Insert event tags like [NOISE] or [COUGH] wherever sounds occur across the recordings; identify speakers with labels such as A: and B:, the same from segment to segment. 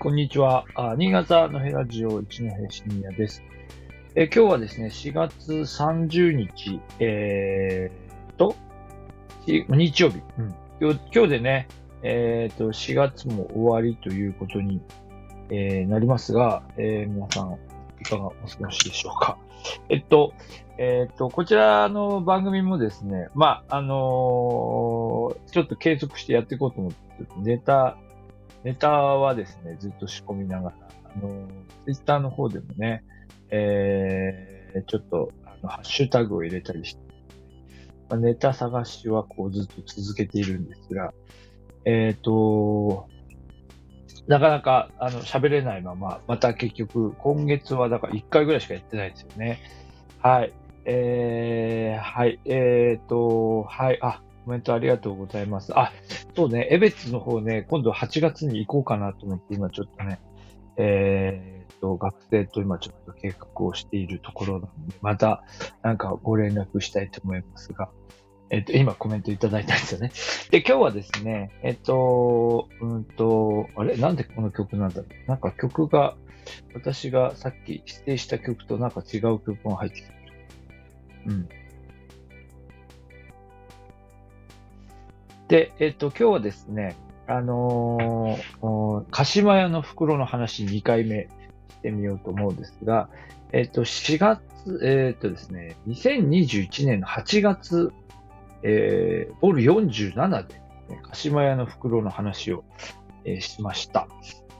A: こんにちは。あ新潟のヘラジオ一の平深夜です。え今日はですね、4月30日、えー、と、日曜日、うん今日。今日でね、えー、と、4月も終わりということに、えーなりますが、えー皆さん、いかがお過ごしでしょうか。えっと、えっと、こちらの番組もですね、まあ、あのーちょっと継続してやっていこうと思って、ネタ、ネタはですね、ずっと仕込みながら、あの、ツイッターの方でもね、えー、ちょっと、あの、ハッシュタグを入れたりして、まあ、ネタ探しはこうずっと続けているんですが、えっ、と、なかなか、あの、喋れないまま、また結局、今月はだから1回ぐらいしかやってないですよね。はい。えー、はい。えっ、と、はい。あ、コメントありがとうございます。あ、そうね、エベツの方ね、今度8月に行こうかなと思って、今ちょっとね、えー、と、学生と今ちょっと計画をしているところなので、また、なんかご連絡したいと思いますが、えっ、と、今コメントいただいたんですよね。[LAUGHS] で、今日はですね、えっ、と、うんと、あれ？なんでこの曲なんだろう？なんか曲が、私がさっき指定した曲となんか違う曲が入ってきてる。うん。で、えっ、と、今日はですね、あのー鹿島屋の袋の話2回目してみようと思うんですが、えっ、と、4月、えっ、とですね、2021年の8月、えー、ボール47で、ね、鹿島屋の袋の話を、えーしました。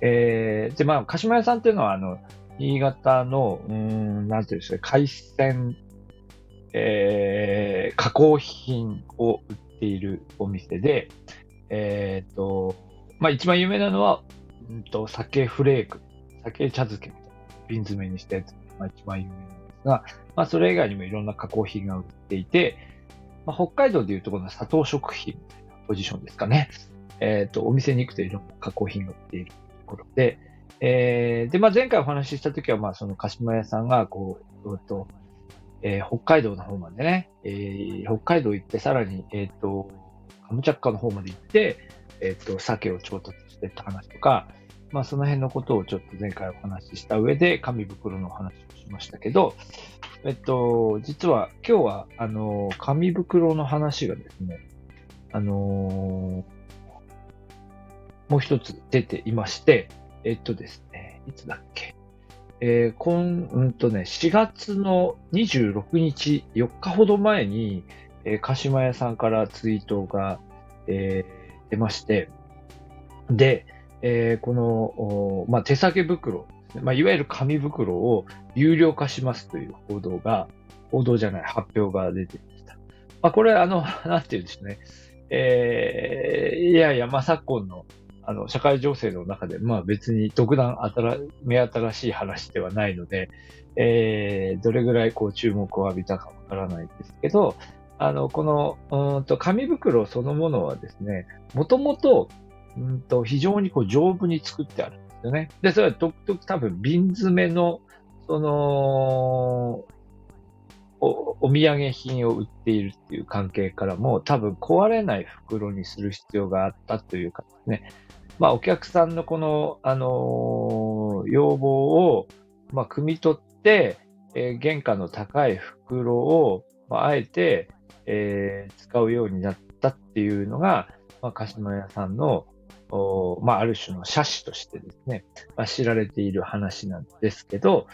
A: えー、で、まあ、鹿島屋さんっていうのは、あの、新潟の、うーん、なんていうんですか、海鮮、えー、加工品を売っているお店で、えっ、と、まあ一番有名なのは、うんと、酒フレーク、酒茶漬けみたいな瓶詰めにしたやつが、まあ、一番有名なんですが、まあそれ以外にもいろんな加工品が売っていて、まあ、北海道でいうとこの砂糖食品みたいなポジションですかね。えっ、と、お店に行くといろんな加工品が売っているところで、えー、で、まあ前回お話ししたときは、まあその鹿島屋さんが、こう、うんと、えー北海道の方までね、えー北海道行って、さらに、えっ、と、カムチャッカの方まで行って、えっ、と、鮭を調達してって話とか、まあその辺のことをちょっと前回お話しした上で、紙袋の話をしましたけど、えっと、実は今日は、あの、紙袋の話がですね、あのもう一つ出ていまして、えっとですね、いつだっけ？えー、こん、うんとね、4月の26日、4日ほど前に、えー、鹿島屋さんからツイートが、えー出まして、で、えーこの、おまあ、手提げ袋、まあ、いわゆる紙袋を有料化しますという報道が、報道じゃない、発表が出てました。まあ、これ、あの、[LAUGHS] なんていうんでしょうね。えーいやいや、まあ、昨今の、あの、社会情勢の中で、まあ別に特段新目新しい話ではないので、えーどれぐらいこう注目を浴びたかわからないですけど、あの、この、うんと、紙袋そのものはですね、もともと、うんと、非常にこう丈夫に作ってあるんですよね。で、それは独特多分瓶詰めの、その、おお土産品を売っているっていう関係からも、多分壊れない袋にする必要があったというかですね。まあ、お客さんのこの、あのー要望を、まあ、汲み取って、えー原価の高い袋を、まあ、あえて、えー使うようになったっていうのが、まあ、鹿島屋さんの、おまあ、ある種の写真としてですね、まあ、知られている話なんですけど、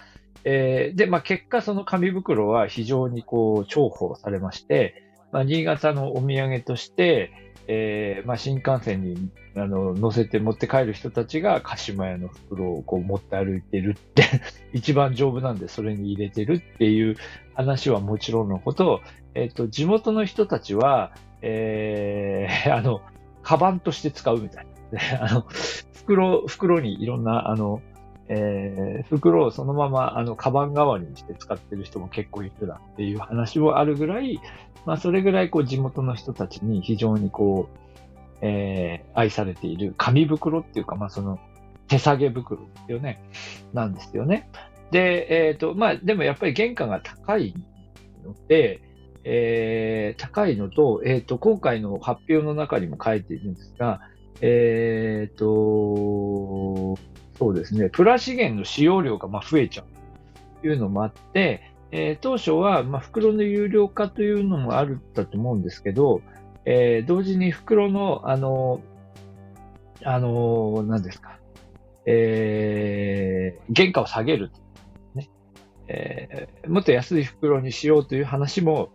A: えーで、まあ、結果その紙袋は非常にこう重宝されまして、まあ、新潟のお土産として、えーまあ、新幹線にあの乗せて持って帰る人たちが鹿島屋の袋をこう持って歩いてるって、[LAUGHS] 一番丈夫なんでそれに入れてるっていう話はもちろんのこと、えっ、と、地元の人たちは、えー [LAUGHS] あの、カバンとして使うみたいな、[LAUGHS] あの、袋、袋にいろんな、あの、えー袋をそのまま、あの、カバン代わりにして使ってる人も結構いるなっていう話もあるぐらい、まあ、それぐらい、こう、地元の人たちに非常にこう、えー愛されている紙袋っていうか、まあ、その、手提げ袋ですよね。なんですよね。で、えっ、と、まあ、でもやっぱり原価が高いので、えー高いのと、えっ、と、今回の発表の中にも書いているんですが、えっ、と、そうですね、プラ資源の使用量がまあ増えちゃうというのもあって、えー、当初はまあ袋の有料化というのもあるだと思うんですけど、えー、同時に袋の、あの、あの、何ですか、えー、原価を下げる。ね。えー、もっと安い袋にしようという話も、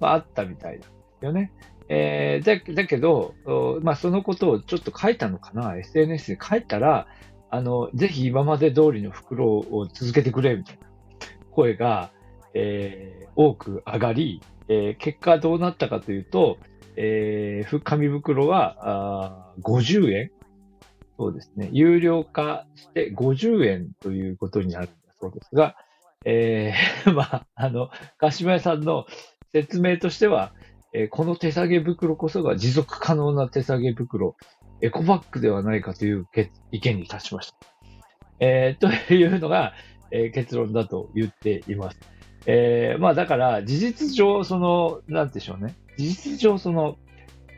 A: まあ、あったみたいですよね。えー、だだけど、まあ、そのことをちょっと書いたのかな、SNS で書いたら、あの、ぜひ今まで通りの袋を続けてくれ、みたいな声が、えー、多く上がり、えー、結果どうなったかというと、えー、紙袋はあ50円そうですね。有料化して50円ということになるんだそうですが、えー、[LAUGHS] まあ、あの、鹿島屋さんの説明としては、えー、この手提げ袋こそが持続可能な手提げ袋、エコバッグではないかという意見に達しました。えー、というのが、えー、結論だと言っています。えー、まあだから事実上、その、なんでしょうね。事実上、その、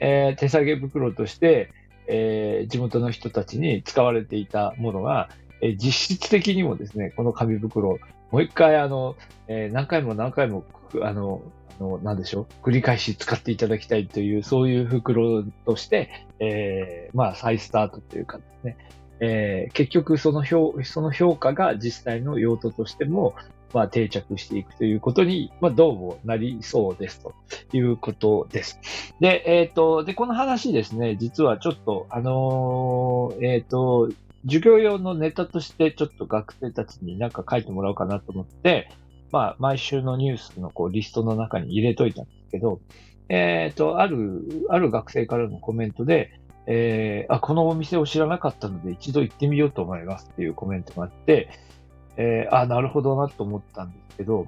A: えー、手提げ袋として、えー、地元の人たちに使われていたものが、えー、実質的にもですね、この紙袋、もう一回あの、えー、何回も何回も、あの、の、なんでしょう、繰り返し使っていただきたいという、そういう袋として、えー、まあ、再スタートというかですね、えー、結局その評、その評価が実際の用途としても、まあ、定着していくということに、まあ、どうもなりそうですということです。で、えっ、ー、と、で、この話ですね、実はちょっと、あのー、えっ、と、授業用のネタとしてちょっと学生たちになんか書いてもらおうかなと思って、まあ、毎週のニュースのこうリストの中に入れといたんですけど、えっ、ー、と、ある、ある学生からのコメントで、えー、あ、このお店を知らなかったので一度行ってみようと思いますっていうコメントがあって、えー、あ、なるほどなと思ったんですけど、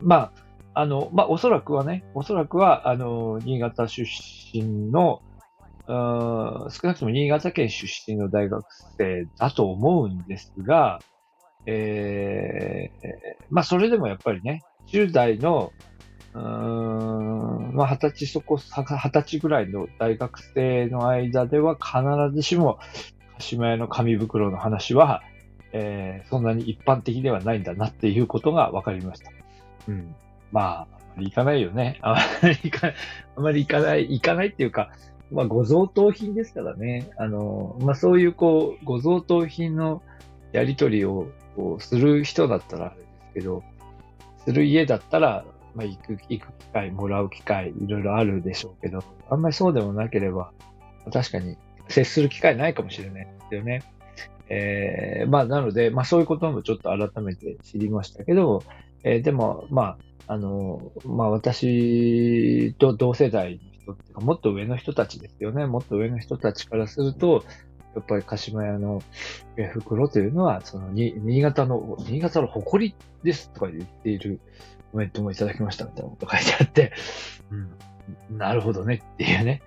A: まあ、あの、まあ、おそらくはね、おそらくは、あの、新潟出身の、少なくとも新潟県出身の大学生だと思うんですが、えー、まあ、それでもやっぱりね、10代の、うーん、まあ、20歳そこ、20歳ぐらいの大学生の間では必ずしも、鹿島屋の紙袋の話は、えー、そんなに一般的ではないんだなっていうことが分かりました。うん。まあ、あまり行かないよね。あまり行かない、あまり行かない、行かないっていうか、まあ、ご贈答品ですからね。あの、まあ、そういうこう、ご贈答品のやりとりをこうする人だったらあれですけど、する家だったら、まあ、行く、行く機会、もらう機会、いろいろあるでしょうけど、あんまりそうでもなければ、確かに接する機会ないかもしれないですよね。えー、まあ、なので、まあ、そういうこともちょっと改めて知りましたけど、えー、でも、まあ、あの、まあ、私と同世代の人っていうか、もっと上の人たちですよね。もっと上の人たちからすると、やっぱり鹿島屋の袋というのは、そのに、新潟の、新潟の誇りですとか言っているコメントもいただきましたみたいなこと書いてあって、うん、なるほどねっていうね。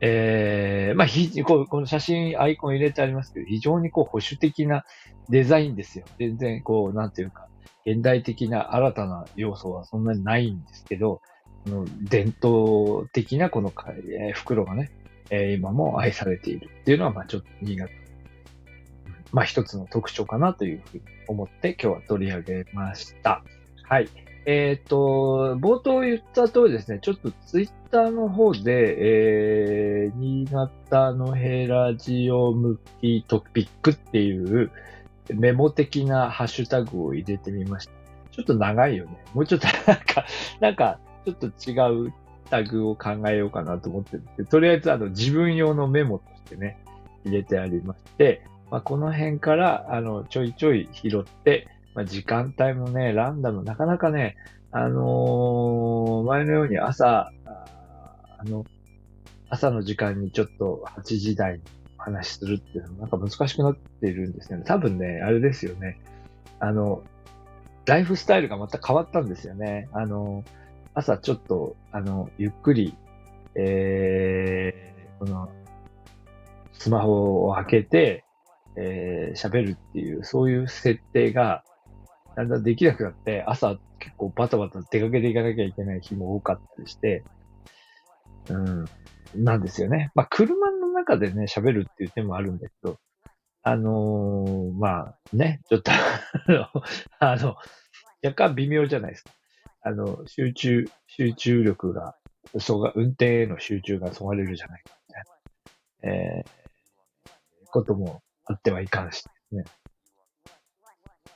A: えー、まあ、ひ、こう、この写真、アイコン入れてありますけど、非常にこう保守的なデザインですよ。全然こう、なんていうか、現代的な新たな要素はそんなにないんですけど、この伝統的なこの、袋がね、えー、今も愛されているっていうのは、まあちょっと新潟、まあ一つの特徴かなというふうに思って今日は取り上げました。はい。えっ、ー、と、冒頭言った通りですね、ちょっとツイッターの方で、えー、新潟のヘラジオ向きトピックっていうメモ的なハッシュタグを入れてみました。ちょっと長いよね。もうちょっとなんか、なんか、ちょっと違うタグを考えようかなと思ってるんで、とりあえずあの自分用のメモとしてね、入れてありまして、まあ、この辺からあのちょいちょい拾って、まあ、時間帯もね、ランダム、なかなかね、あのー、前のように朝、あの、朝の時間にちょっと8時台に話するっていうのもなんか難しくなっているんですよね。多分ね、あれですよね。あの、ライフスタイルがまた変わったんですよね。あの、朝ちょっと、あの、ゆっくり、えー、この、スマホを開けて、えー、喋るっていう、そういう設定が、だんだんできなくなって、朝結構バタバタ出かけていかなきゃいけない日も多かったりして、うん、なんですよね。まあ、車の中でね、喋るっていう手もあるんだけど、あのーまあね、ちょっと [LAUGHS] あの、若干微妙じゃないですか。あの、集中、集中力が、そが、運転への集中がそがれるじゃないか、みたいな、えー、こともあってはいかんしね。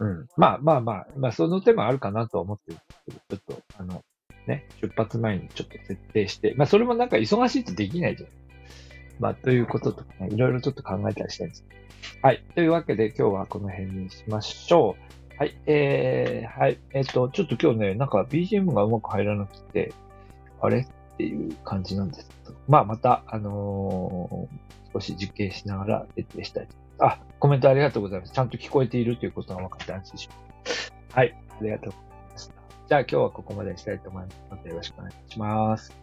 A: うん。まあまあまあ、まあその手もあるかなと思ってるけど、ちょっと、あの、ね、出発前にちょっと設定して、まあそれもなんか忙しいとできないじゃん。まあということとかね、いろいろちょっと考えたりしたいんです。はい。というわけで今日はこの辺にしましょう。はい。えー、はい。えっ、ー、と、ちょっと今日ね、なんか BGM がうまく入らなくて、あれっていう感じなんですけど、まあまた、あのー、少し実験しながら徹底したいとあ、コメントありがとうございます。ちゃんと聞こえているということが分かって安心します。はい、ありがとうございました。じゃあ今日はここまでしたいと思います。またよろしくお願いします。